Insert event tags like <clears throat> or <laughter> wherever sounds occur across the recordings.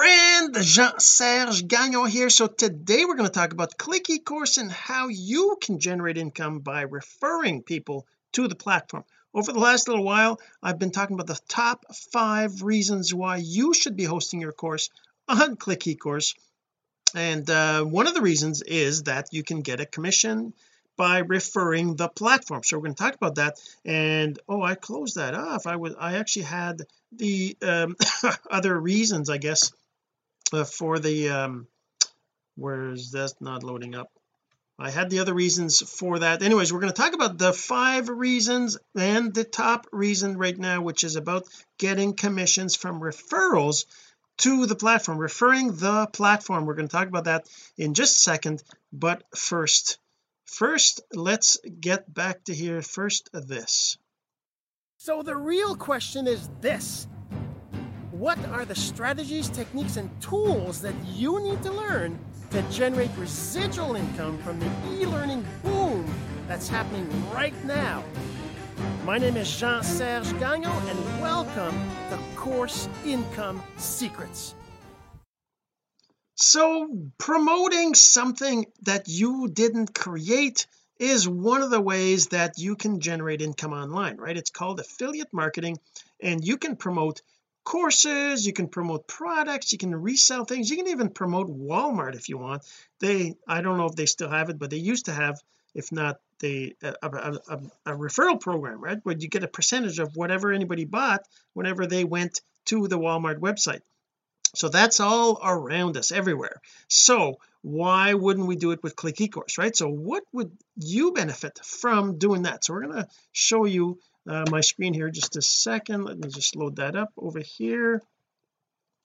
friend Jean-Serge Gagnon here. So today we're going to talk about click eCourse and how you can generate income by referring people to the platform. Over the last little while I've been talking about the top five reasons why you should be hosting your course on click eCourse and uh, one of the reasons is that you can get a commission by referring the platform. So we're going to talk about that. And oh I closed that off. I was I actually had the um, <laughs> other reasons I guess uh, for the um where's that not loading up. I had the other reasons for that. Anyways we're going to talk about the five reasons and the top reason right now which is about getting commissions from referrals to the platform referring the platform. We're going to talk about that in just a second but first first let's get back to here. First this. So the real question is this what are the strategies techniques and tools that you need to learn to generate residual income from the e-learning boom that's happening right now? My name is Jean-Serge Gagnon and welcome to Course Income Secrets. So promoting something that you didn't create is one of the ways that you can generate income online right? It's called affiliate marketing and you can promote courses you can promote products you can resell things you can even promote Walmart if you want. They I don't know if they still have it but they used to have if not they a, a, a, a referral program right? Where you get a percentage of whatever anybody bought whenever they went to the Walmart website. So that's all around us everywhere. So why wouldn't we do it with click ecourse right? So what would you benefit from doing that? So we're going to show you uh, my screen here just a second. Let me just load that up over here.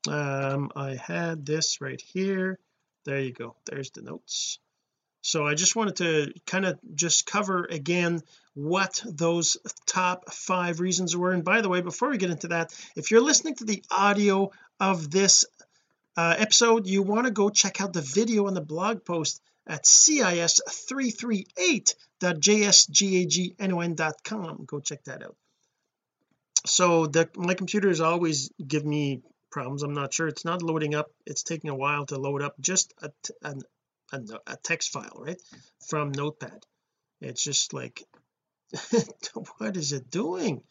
Um I had this right here. There you go. There's the notes. So I just wanted to kind of just cover again what those top five reasons were. And by the way before we get into that if you're listening to the audio of this uh, episode you want to go check out the video on the blog post at cis338.jsgagnon.com go check that out. So the my computer is always give me problems. I'm not sure. It's not loading up. It's taking a while to load up. Just a, a, a, a text file right from notepad. It's just like <laughs> what is it doing?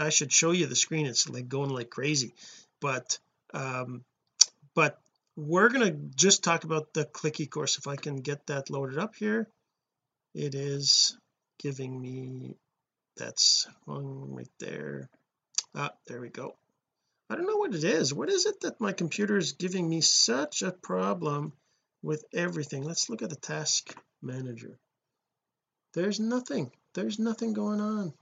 I should show you the screen. It's like going like crazy. But um but we're going to just talk about the click eCourse. If I can get that loaded up here it is giving me that's one right there. Ah there we go. I don't know what it is. What is it that my computer is giving me such a problem with everything? Let's look at the task manager. There's nothing. There's nothing going on.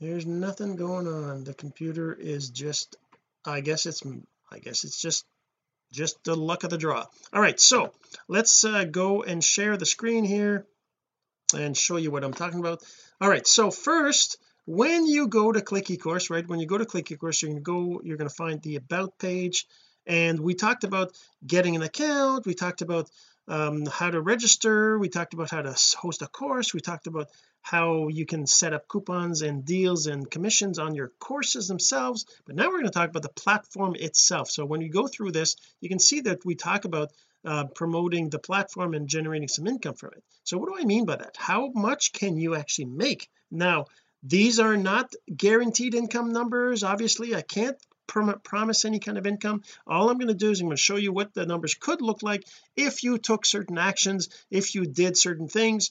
There's nothing going on. The computer is just I guess it's I guess it's just just the luck of the draw. All right so let's uh, go and share the screen here and show you what I'm talking about. All right so first when you go to click eCourse right when you go to click eCourse you're going to go you're going to find the about page. And we talked about getting an account. We talked about um, how to register. We talked about how to host a course. We talked about how you can set up coupons and deals and commissions on your courses themselves. But now we're going to talk about the platform itself. So when you go through this you can see that we talk about uh, promoting the platform and generating some income from it. So what do I mean by that? How much can you actually make? Now these are not guaranteed income numbers obviously. I can't promise any kind of income. All I'm going to do is I'm going to show you what the numbers could look like if you took certain actions if you did certain things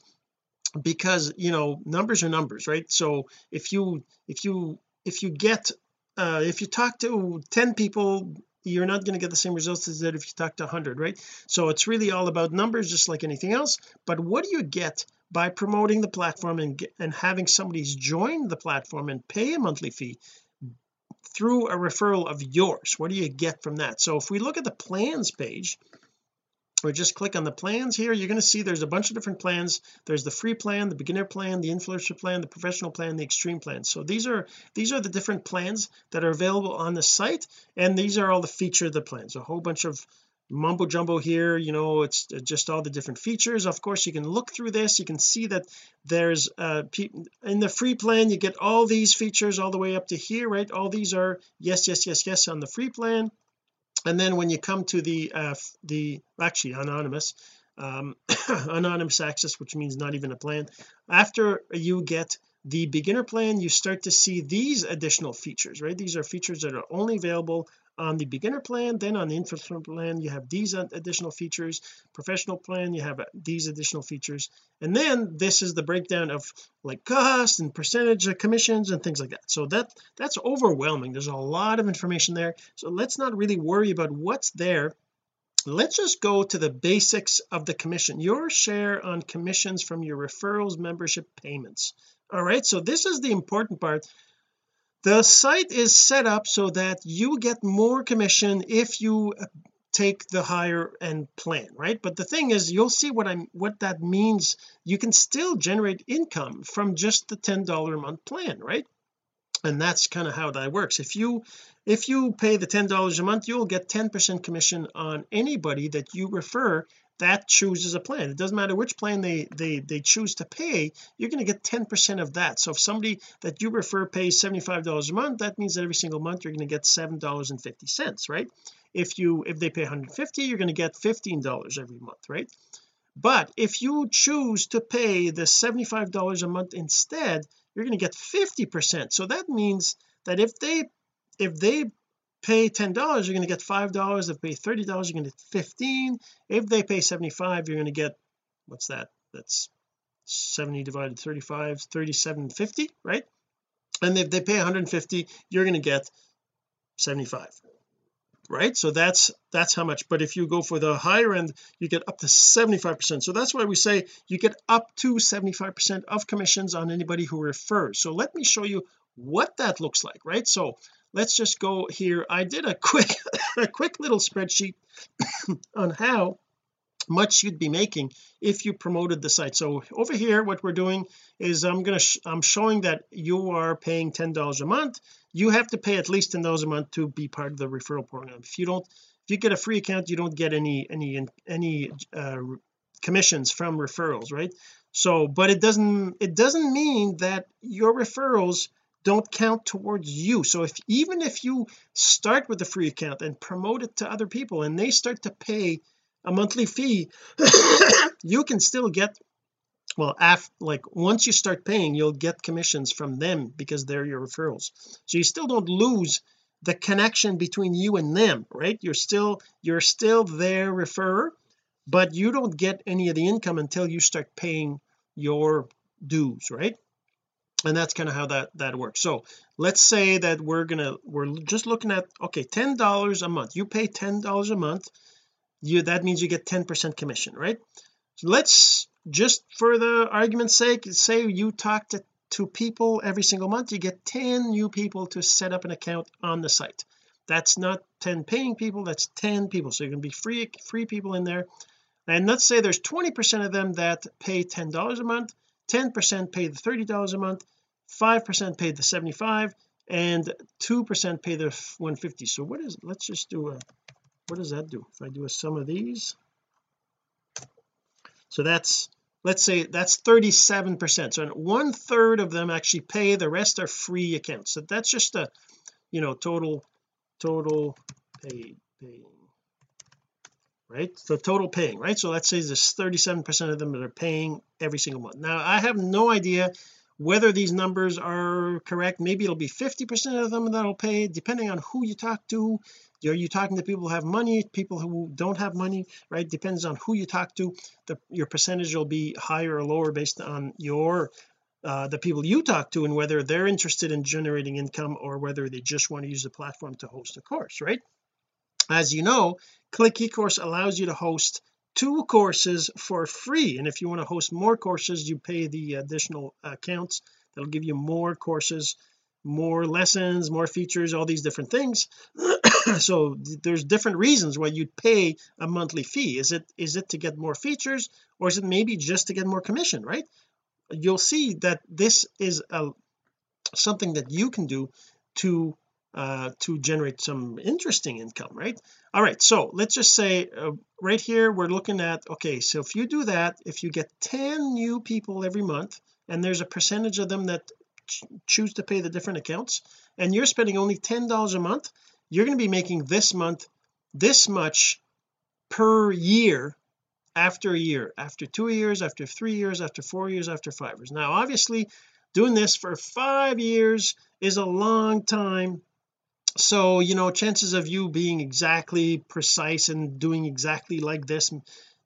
because you know numbers are numbers right? So if you if you if you get uh if you talk to 10 people you're not going to get the same results as that if you talk to 100 right? So it's really all about numbers just like anything else. But what do you get by promoting the platform and and having somebody's join the platform and pay a monthly fee through a referral of yours? What do you get from that? So if we look at the plans page or just click on the plans here. You're going to see there's a bunch of different plans. There's the free plan the beginner plan the influencer plan the professional plan the extreme plan. So these are these are the different plans that are available on the site and these are all the feature of the plans a whole bunch of mumbo jumbo here you know it's just all the different features. Of course you can look through this. You can see that there's uh in the free plan you get all these features all the way up to here right? All these are yes yes yes yes on the free plan and then when you come to the uh the actually anonymous um <coughs> anonymous access which means not even a plan after you get the beginner plan you start to see these additional features right? These are features that are only available on the beginner plan then on the influencer plan you have these additional features. Professional plan you have uh, these additional features. And then this is the breakdown of like cost and percentage of commissions and things like that. So that that's overwhelming. There's a lot of information there. So let's not really worry about what's there. Let's just go to the basics of the commission. Your share on commissions from your referrals membership payments. All right? So this is the important part the site is set up so that you get more commission if you uh, take the higher end plan right? But the thing is you'll see what I'm what that means. You can still generate income from just the ten dollar a month plan right? And that's kind of how that works. If you if you pay the ten dollars a month you'll get 10 percent commission on anybody that you refer that chooses a plan. It doesn't matter which plan they they they choose to pay you're going to get 10 percent of that. So if somebody that you refer pays 75 dollars a month that means that every single month you're going to get seven dollars and 50 cents right? If you if they pay 150 you're going to get 15 dollars every month right? But if you choose to pay the 75 dollars a month instead you're going to get 50 percent. So that means that if they if they pay ten dollars you're going to get five dollars. If they pay thirty dollars you're going to get 15 if they pay 75 you're going to get what's that? That's 70 divided 35 37.50 right? And if they pay 150 you're going to get 75 right? So that's that's how much. But if you go for the higher end you get up to 75 percent. So that's why we say you get up to 75 percent of commissions on anybody who refers. So let me show you what that looks like right? So let's just go here. I did a quick <laughs> a quick little spreadsheet <coughs> on how much you'd be making if you promoted the site. So over here what we're doing is I'm gonna I'm showing that you are paying ten dollars a month. You have to pay at least ten dollars a month to be part of the referral program. If you don't if you get a free account you don't get any any any uh, commissions from referrals right? So but it doesn't it doesn't mean that your referrals don't count towards you. So if even if you start with a free account and promote it to other people and they start to pay a monthly fee <coughs> you can still get well after like once you start paying you'll get commissions from them because they're your referrals. So you still don't lose the connection between you and them right? You're still you're still their referrer but you don't get any of the income until you start paying your dues right and that's kind of how that that works. So let's say that we're gonna we're just looking at okay ten dollars a month. You pay ten dollars a month. You that means you get 10 percent commission right? So let's just for the argument's sake say you talk to to people every single month you get 10 new people to set up an account on the site. That's not 10 paying people that's 10 people. So you're going to be free free people in there. And let's say there's 20 percent of them that pay ten dollars a month 10 percent pay the 30 dollars a month 5 percent pay the 75 and 2 percent pay the 150 so what is let's just do a what does that do? If I do a sum of these. So that's let's say that's 37 percent. So one third of them actually pay the rest are free accounts. So that's just a you know total total paid paying right? So total paying right? So let's say there's 37 percent of them that are paying every single month. Now I have no idea whether these numbers are correct. Maybe it'll be 50 percent of them that'll pay depending on who you talk to. Are you talking to people who have money people who don't have money right? Depends on who you talk to. The your percentage will be higher or lower based on your uh, the people you talk to and whether they're interested in generating income or whether they just want to use the platform to host a course right as you know click ecourse allows you to host two courses for free. And if you want to host more courses you pay the additional accounts. That'll give you more courses more lessons more features all these different things. <clears throat> So there's different reasons why you'd pay a monthly fee. Is it is it to get more features or is it maybe just to get more commission right? You'll see that this is a something that you can do to uh to generate some interesting income right? All right so let's just say uh, right here we're looking at okay so if you do that if you get 10 new people every month and there's a percentage of them that ch choose to pay the different accounts and you're spending only ten dollars a month you're going to be making this month this much per year after a year after two years after three years after four years after five years. Now obviously doing this for five years is a long time so you know chances of you being exactly precise and doing exactly like this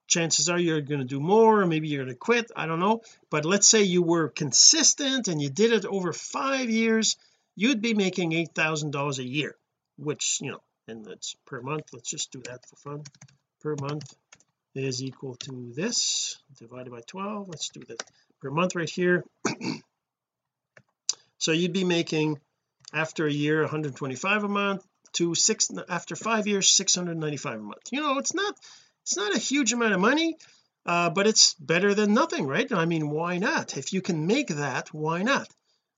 chances are you're going to do more or maybe you're going to quit I don't know. But let's say you were consistent and you did it over five years you'd be making eight thousand dollars a year which you know and that's per month. Let's just do that for fun. Per month is equal to this divided by 12 let's do that. Per month right here. <clears throat> So you'd be making after a year 125 a month to six after five years 695 a month. You know it's not it's not a huge amount of money uh, but it's better than nothing right? I mean why not? If you can make that why not?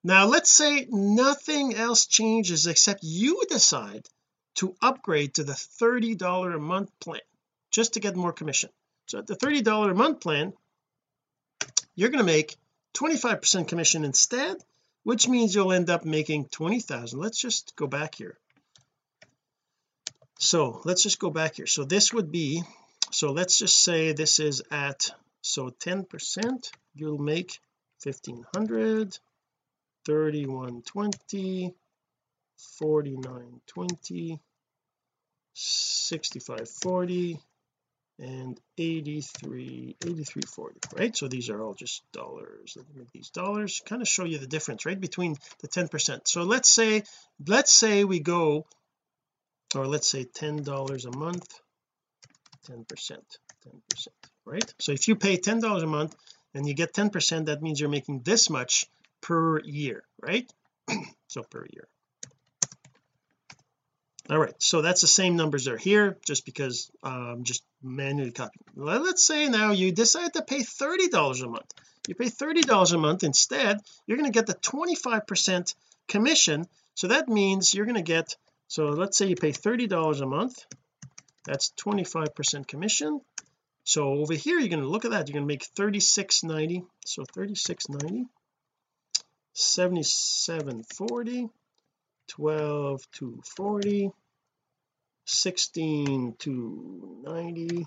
Now let's say nothing else changes except you decide to upgrade to the $30 a month plan just to get more commission. So at the $30 a month plan you're going to make 25% commission instead which means you'll end up making 20,000 let's just go back here. So let's just go back here. So this would be so let's just say this is at so 10 percent you'll make 1500 3120 4920 6540 and 83 8340 right? So these are all just dollars. Let me make these dollars kind of show you the difference right between the 10 percent. So let's say let's say we go or let's say ten dollars a month 10 percent 10 percent right? So if you pay ten dollars a month and you get 10 percent that means you're making this much per year right? <clears throat> So per year all right so that's the same numbers are here just because um just manually copying let's say now you decide to pay $30 a month. You pay $30 a month instead you're going to get the 25 percent commission. So that means you're going to get so let's say you pay $30 a month. That's 25 percent commission. So over here you're going to look at that. You're going to make 36.90 so 36.90 77.40 12 to 40 16 to 90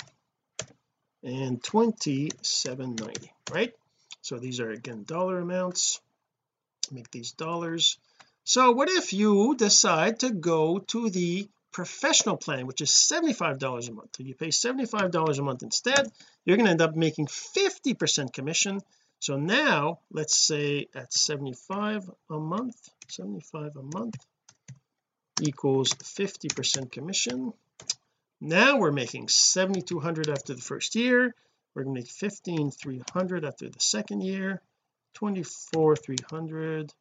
and 2790 right? So these are again dollar amounts. Make these dollars. So what if you decide to go to the professional plan which is $75 a month? So you pay $75 a month instead you're going to end up making 50 percent commission. So now let's say at 75 a month 75 a month equals 50 percent commission. Now we're making 7200 after the first year. We're going to make 15300 after the second year. 24 300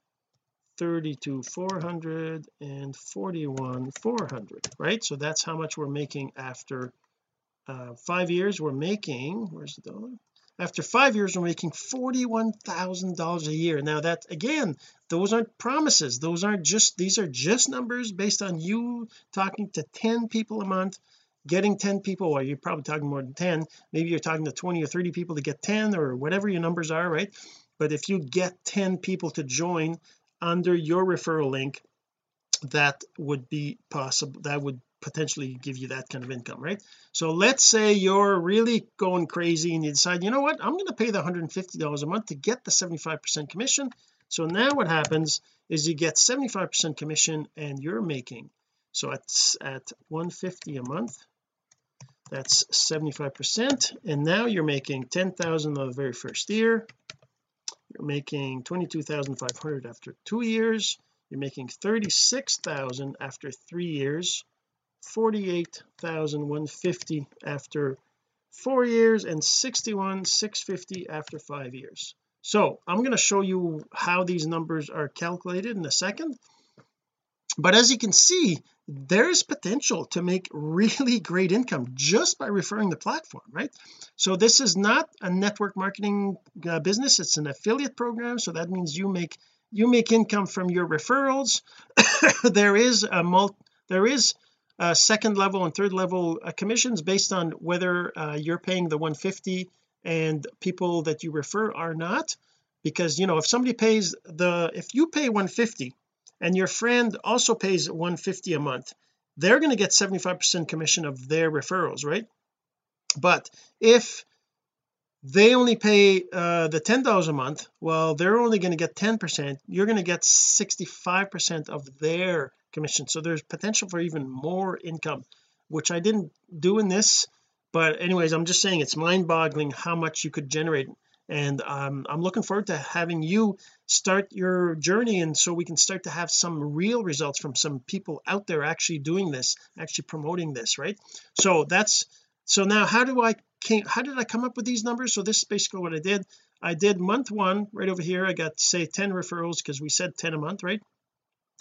32 400 and 41 400 right? So that's how much we're making after uh, five years we're making. Where's the dollar after five years we're making $41,000 a year. Now that again those aren't promises. Those aren't just these are just numbers based on you talking to 10 people a month getting 10 people or you're probably talking more than 10 maybe you're talking to 20 or 30 people to get 10 or whatever your numbers are right? But if you get 10 people to join under your referral link that would be possible that would potentially give you that kind of income right? So let's say you're really going crazy and you decide you know what? I'm going to pay the $150 a month to get the 75 percent commission. So now what happens is you get 75 percent commission and you're making so it's at 150 a month. That's 75 percent and now you're making 10,000 the very first year. You're making 22,500 after two years. You're making 36,000 after three years 48,150 after four years and 61,650 after five years. So I'm going to show you how these numbers are calculated in a second. But as you can see there's potential to make really <laughs> great income just by referring the platform right? So this is not a network marketing uh, business it's an affiliate program. So that means you make you make income from your referrals. <coughs> There is a multi there is a second level and third level uh, commissions based on whether uh, you're paying the 150 and people that you refer are not. Because you know if somebody pays the if you pay 150 and your friend also pays 150 a month they're going to get 75 percent commission of their referrals right? But if they only pay uh, the ten dollars a month well they're only going to get 10 percent. You're going to get 65 percent of their commission. So there's potential for even more income which I didn't do in this but anyways I'm just saying it's mind-boggling how much you could generate. And um, I'm looking forward to having you start your journey and so we can start to have some real results from some people out there actually doing this actually promoting this right? So that's so now how do I came how did I come up with these numbers? So this is basically what I did. I did month one right over here. I got say 10 referrals because we said 10 a month right?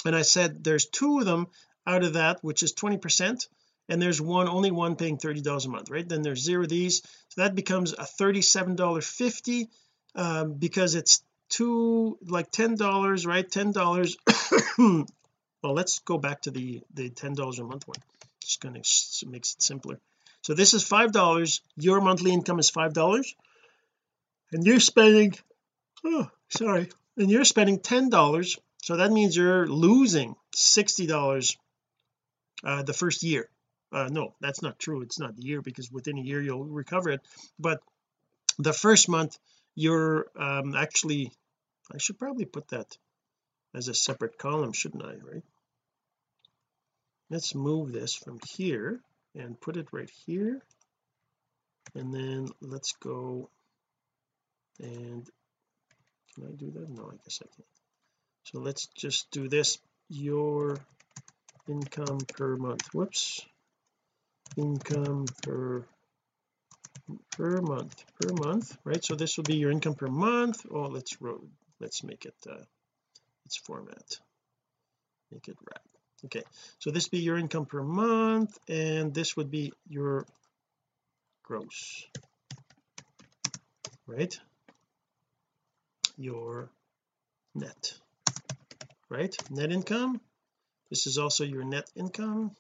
And I said there's two of them out of that which is 20 percent and there's one only one paying $30 a month right? Then there's zero of these. So that becomes a $37.50 um, because it's two like ten dollars right? Ten dollars. <coughs> Well let's go back to the the ten dollars a month one. Just gonna makes it simpler so this is five dollars. Your monthly income is five dollars. And you're spending oh sorry. And you're spending ten dollars. So that means you're losing sixty dollars uh, the first year. Uh, no that's not true. It's not the year because within a year you'll recover it. But the first month you're um, actually I should probably put that as a separate column shouldn't I right? Let's move this from here and put it right here. And then let's go and can I do that? No I guess I can't. So let's just do this. Your income per month. Whoops. Income per per month per month right? So this will be your income per month. Oh let's road let's make it uh let's format. Make it wrap okay so this be your income per month and this would be your gross right? Your net right? Net income this is also your net income.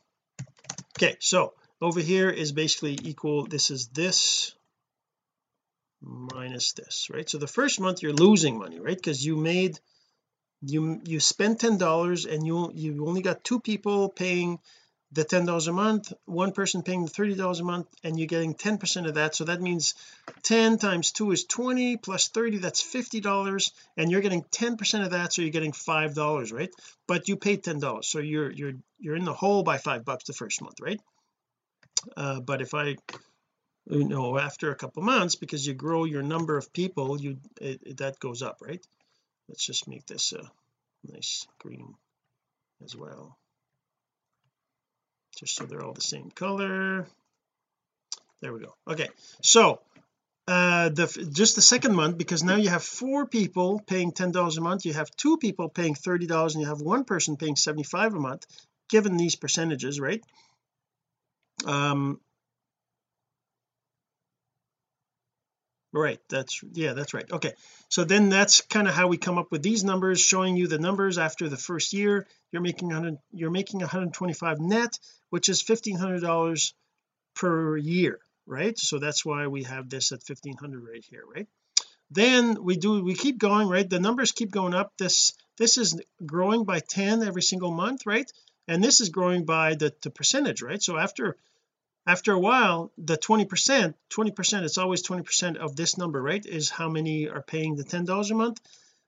Okay so over here is basically equal this is this minus this right? So the first month you're losing money right? Because you made you you spend ten dollars and you you only got two people paying the ten dollars a month one person paying the thirty dollars a month and you're getting 10 percent of that. So that means 10 times 2 is 20 plus 30 that's 50 dollars and you're getting 10 percent of that so you're getting five dollars right? But you paid ten dollars so you're you're you're in the hole by five bucks the first month right? Uh, but if I you know after a couple months because you grow your number of people you it, it, that goes up right let's just make this a nice green as well. Just so they're all the same color. There we go. Okay so uh the just the second month because now you have four people paying ten dollars a month you have two people paying thirty dollars and you have one person paying 75 a month given these percentages right? Um right that's yeah that's right. Okay so then that's kind of how we come up with these numbers showing you the numbers after the first year. You're making 100 you're making 125 net which is $1500 per year right? So that's why we have this at 1500 right here right? Then we do we keep going right? The numbers keep going up. This this is growing by 10 every single month right? And this is growing by the, the percentage right? So after after a while the 20 percent 20 percent it's always 20 percent of this number right is how many are paying the ten dollars a month.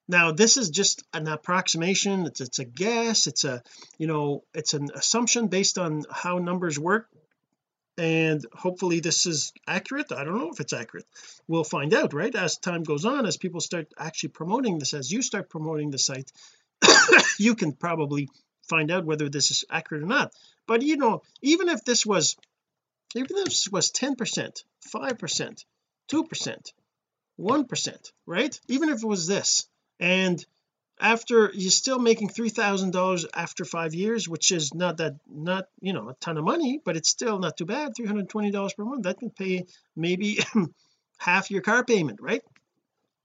Now this is just an approximation. It's, it's a guess. It's a you know it's an assumption based on how numbers work. And hopefully this is accurate. I don't know if it's accurate. We'll find out right as time goes on as people start actually promoting this as you start promoting the site <coughs> you can probably find out whether this is accurate or not. But you know even if this was if this was 10 percent 5 percent 2 percent 1 percent right? Even if it was this. And after you're still making three thousand dollars after five years which is not that not you know a ton of money but it's still not too bad 320 dollars per month. That can pay maybe <coughs> half your car payment right?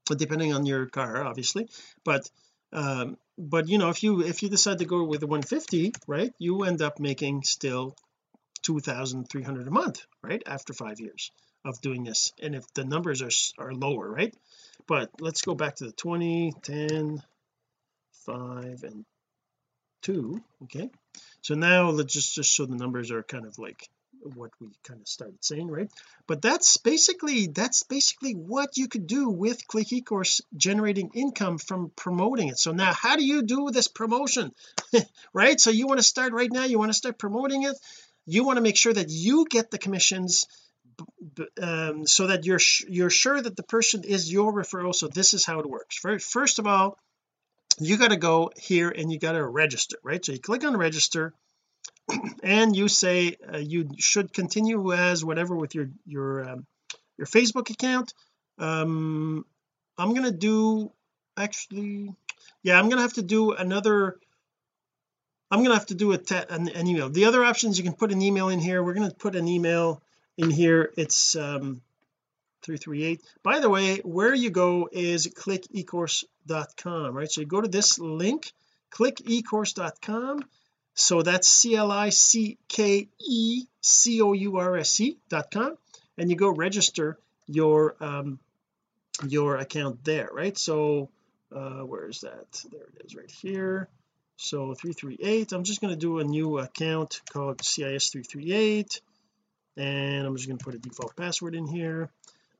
Depending on your car obviously. But um but you know if you if you decide to go with the 150 right you end up making still 2,300 a month right after five years of doing this. And if the numbers are are lower right? But let's go back to the 20 10 5 and 2 okay? So now let's just just so the numbers are kind of like what we kind of started saying right? But that's basically that's basically what you could do with click ecourse generating income from promoting it. So now how do you do this promotion? <laughs> Right? So you want to start right now you want to start promoting it you want to make sure that you get the commissions um, so that you're you're sure that the person is your referral so this is how it works. First of all you got to go here and you got to register right? So you click on register <clears throat> and you say uh, you should continue as whatever with your your um, your Facebook account. Um I'm gonna do actually yeah I'm gonna have to do another I'm gonna have to do a an, an, email. The other options you can put an email in here. We're to put an email in here. It's um 338 by the way where you go is click clickecourse.com right? So you go to this link click clickecourse.com so that's c-l-i-c-k-e-c-o-u-r-s-e dot com and you go register your um your account there right? So uh where is that? There it is right here so 338 I'm just going to do a new account called CIS338 and I'm just going to put a default password in here.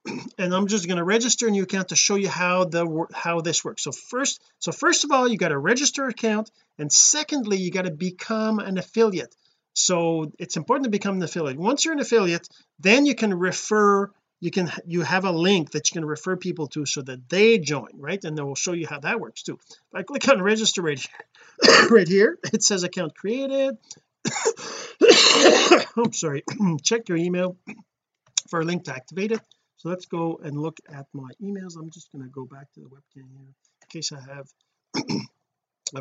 <clears throat> And I'm just going to register a new account to show you how the how this works. So first so first of all you got to register account and secondly you got to become an affiliate. So it's important to become an affiliate. Once you're an affiliate then you can refer you can you have a link that you can refer people to so that they join right? And then we'll show you how that works too. If I click on register right here <coughs> right here it says account created. <coughs> I'm sorry. <coughs> Check your email for a link to activate it. So let's go and look at my emails. I'm just going to go back to the webcam here in case I have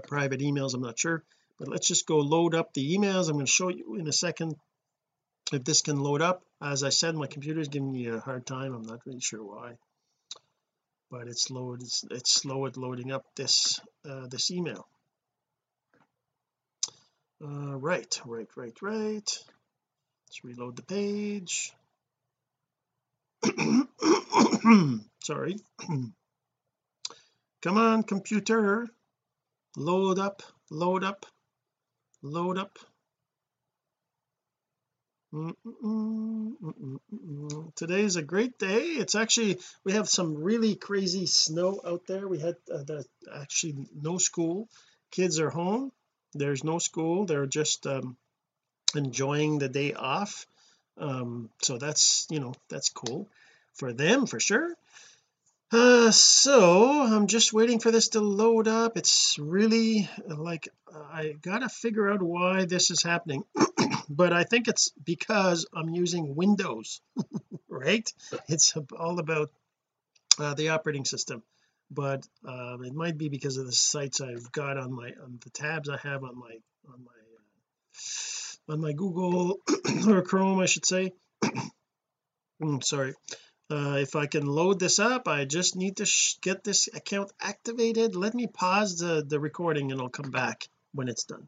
private emails I'm not sure. But let's just go load up the emails. I'm going to show you in a second if this can load up. As I said my computer is giving me a hard time. I'm not really sure why but it's slow it's, it's slow at loading up this uh, this email. Uh, right right right right. Let's reload the page. <coughs> Sorry. <coughs> Come on computer. Load up load up load up today's a great day. It's actually we have some really crazy snow out there. We had uh, the, actually no school. Kids are home. There's no school. They're just um, enjoying the day off. Um so that's you know that's cool for them for sure. Uh so I'm just waiting for this to load up. It's really like I gotta figure out why this is happening <clears throat> but I think it's because I'm using Windows <laughs> right? It's all about uh, the operating system. But um, it might be because of the sites I've got on my on the tabs I have on my on my uh, on my Google <clears throat> or Chrome I should say. <clears throat> Mm, sorry. Uh, if I can load this up I just need to get this account activated. Let me pause the the recording and I'll come back when it's done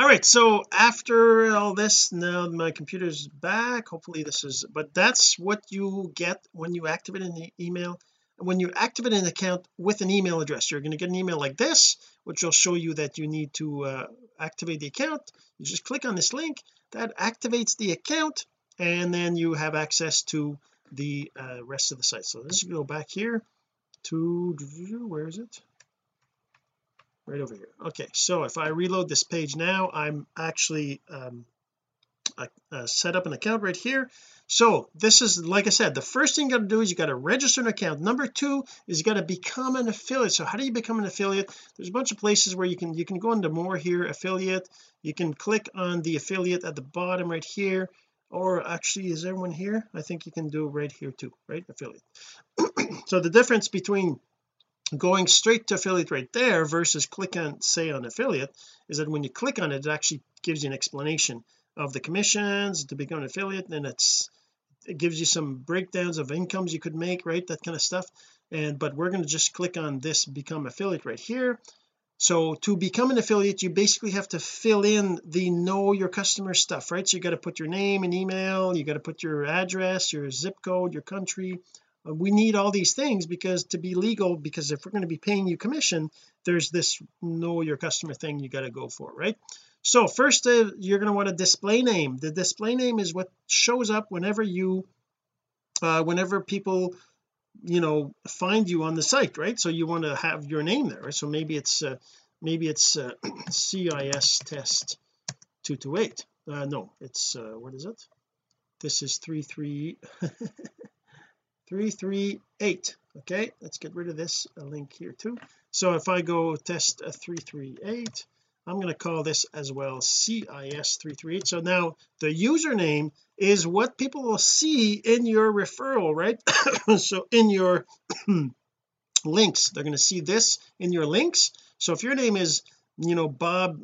all right so after all this now my computer's back hopefully this is but that's what you get when you activate an email when you activate an account with an email address. You're going to get an email like this which will show you that you need to uh, activate the account. You just click on this link that activates the account and then you have access to the uh, rest of the site. So let's go back here to where is it right over here. Okay so if I reload this page now I'm actually um, uh, set up an account right here. So this is like I said the first thing you got to do is you got to register an account. Number two is you got to become an affiliate. So how do you become an affiliate? There's a bunch of places where you can you can go into more here affiliate. You can click on the affiliate at the bottom right here. Or actually is everyone here? I think you can do right here too right? Affiliate. <clears throat> So the difference between going straight to affiliate right there versus click on say on affiliate is that when you click on it it actually gives you an explanation of the commissions to become an affiliate. And it's it gives you some breakdowns of incomes you could make right? That kind of stuff. And but we're going to just click on this become affiliate right here. So to become an affiliate you basically have to fill in the know your customer stuff right? So you got to put your name and email you got to put your address your zip code your country we need all these things because to be legal because if we're going to be paying you commission there's this know your customer thing you got to go for right? So first uh, you're going to want a display name. The display name is what shows up whenever you uh, whenever people you know find you on the site right? So you want to have your name there right? so maybe it's uh, maybe it's uh, <clears throat> CIS test 228 uh, no it's uh, what is it? This is 33 <laughs> 338 okay let's get rid of this link here too. So if I go test a 338 I'm going to call this as well CIS338 so now the username is what people will see in your referral right? <coughs> So in your <coughs> links they're going to see this in your links. So if your name is you know Bob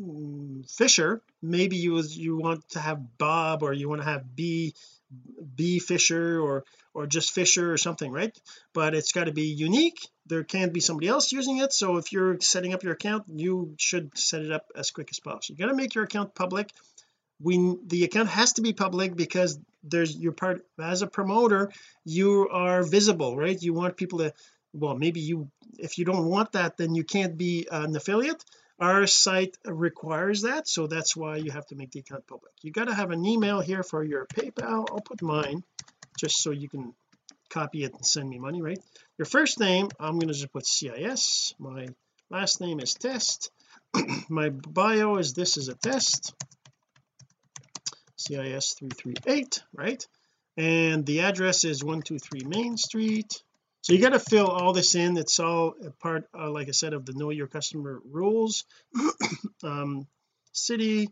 mm, Fisher maybe you you want to have Bob or you want to have B B Fisher or or just Fisher or something right? But it's got to be unique. There can't be somebody else using it. So if you're setting up your account you should set it up as quick as possible. You got to make your account public. We the account has to be public because there's your part as a promoter you are visible right? You want people to well maybe you if you don't want that then you can't be an affiliate our site requires that so that's why you have to make the account public. You got to have an email here for your PayPal. I'll put mine just so you can copy it and send me money right? Your first name I'm going to just put CIS my last name is test. <clears throat> My bio is this is a test. CIS 338 right? And the address is 123 Main Street so you got to fill all this in. It's all a part uh, like I said of the know your customer rules. <clears throat> Um, city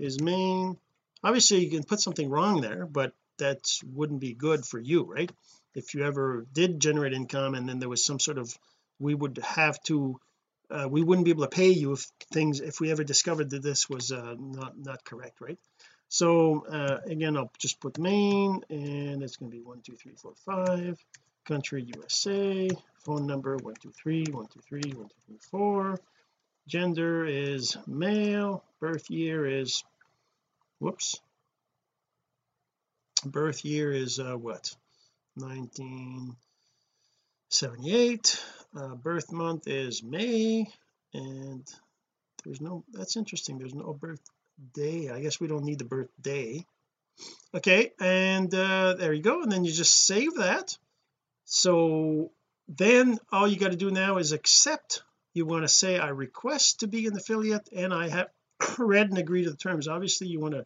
is Maine. Obviously you can put something wrong there but that wouldn't be good for you right? If you ever did generate income and then there was some sort of we would have to uh, we wouldn't be able to pay you if things if we ever discovered that this was uh, not not correct right? So uh, again I'll just put Maine and it's going to be one two three four five country USA phone number 123 123 124 gender is male birth year is whoops. Birth year is uh, what? 1978 uh, birth month is May and there's no that's interesting there's no birthday I guess we don't need the birthday. Okay and uh, there you go and then you just save that so then all you got to do now is accept. You want to say I request to be an affiliate and I have <clears throat> read and agree to the terms. Obviously you want to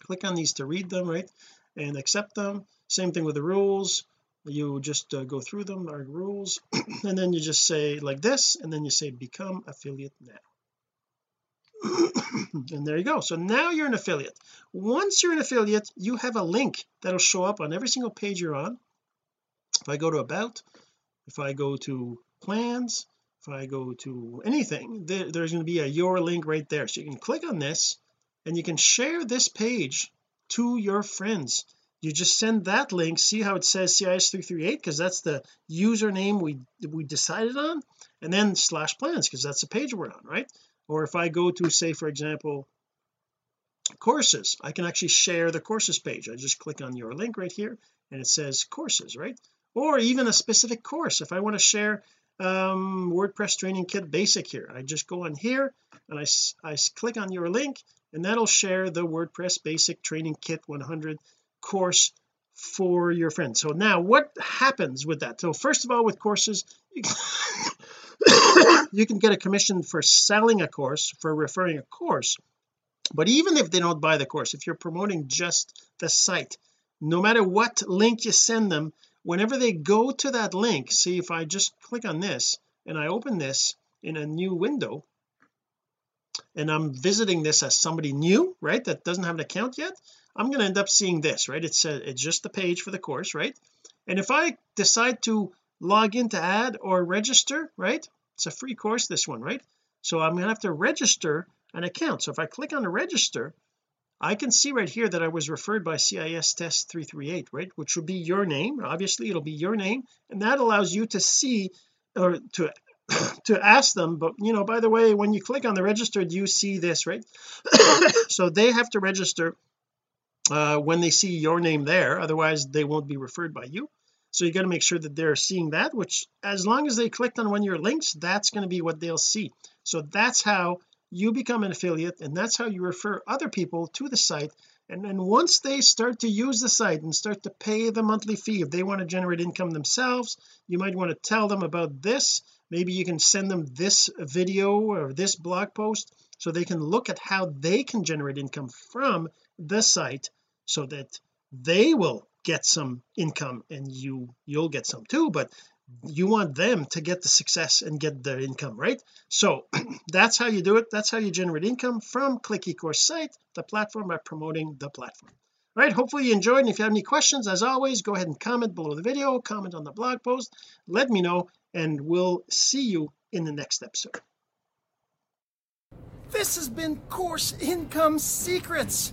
click on these to read them right? And accept them. Same thing with the rules. You just uh, go through them our rules <clears throat> and then you just say like this and then you say become affiliate now. <clears throat> And there you go. So now you're an affiliate. Once you're an affiliate you have a link that'll show up on every single page you're on if I go to about if I go to plans if I go to anything there, there's going to be a your link right there. So you can click on this and you can share this page to your friends. You just send that link see how it says CIS338 because that's the username we we decided on and then slash plans because that's the page we're on right? Or if I go to say for example courses I can actually share the courses page. I just click on your link right here and it says courses right or even a specific course. If I want to share um WordPress training kit basic here I just go on here and I, I click on your link and that'll share the WordPress basic training kit 100 course for your friends. So now what happens with that? So first of all with courses you <coughs> can, you can get a commission for selling a course for referring a course. But even if they don't buy the course if you're promoting just the site no matter what link you send them whenever they go to that link see if I just click on this and I open this in a new window and I'm visiting this as somebody new right that doesn't have an account yet I'm going to end up seeing this right? It's a, it's just the page for the course right? And if I decide to log in to add or register right it's a free course this one right? So I'm going to have to register an account. So if I click on the register I can see right here that I was referred by CIS test 338 right? Which will be your name obviously it'll be your name and that allows you to see or to <coughs> to ask them but you know by the way when you click on the registered you see this right? <coughs> So they have to register uh, when they see your name there otherwise they won't be referred by you. So you got to make sure that they're seeing that which as long as they clicked on one of your links that's going to be what they'll see. So that's how you become an affiliate and that's how you refer other people to the site. And then once they start to use the site and start to pay the monthly fee if they want to generate income themselves you might want to tell them about this. Maybe you can send them this video or this blog post so they can look at how they can generate income from the site so that they will get some income and you you'll get some too. But you want them to get the success and get their income right? So <clears throat> that's how you do it. That's how you generate income from click eCourse site the platform by promoting the platform. All right hopefully you enjoyed. And if you have any questions as always go ahead and comment below the video comment on the blog post let me know and we'll see you in the next episode. This has been Course Income Secrets,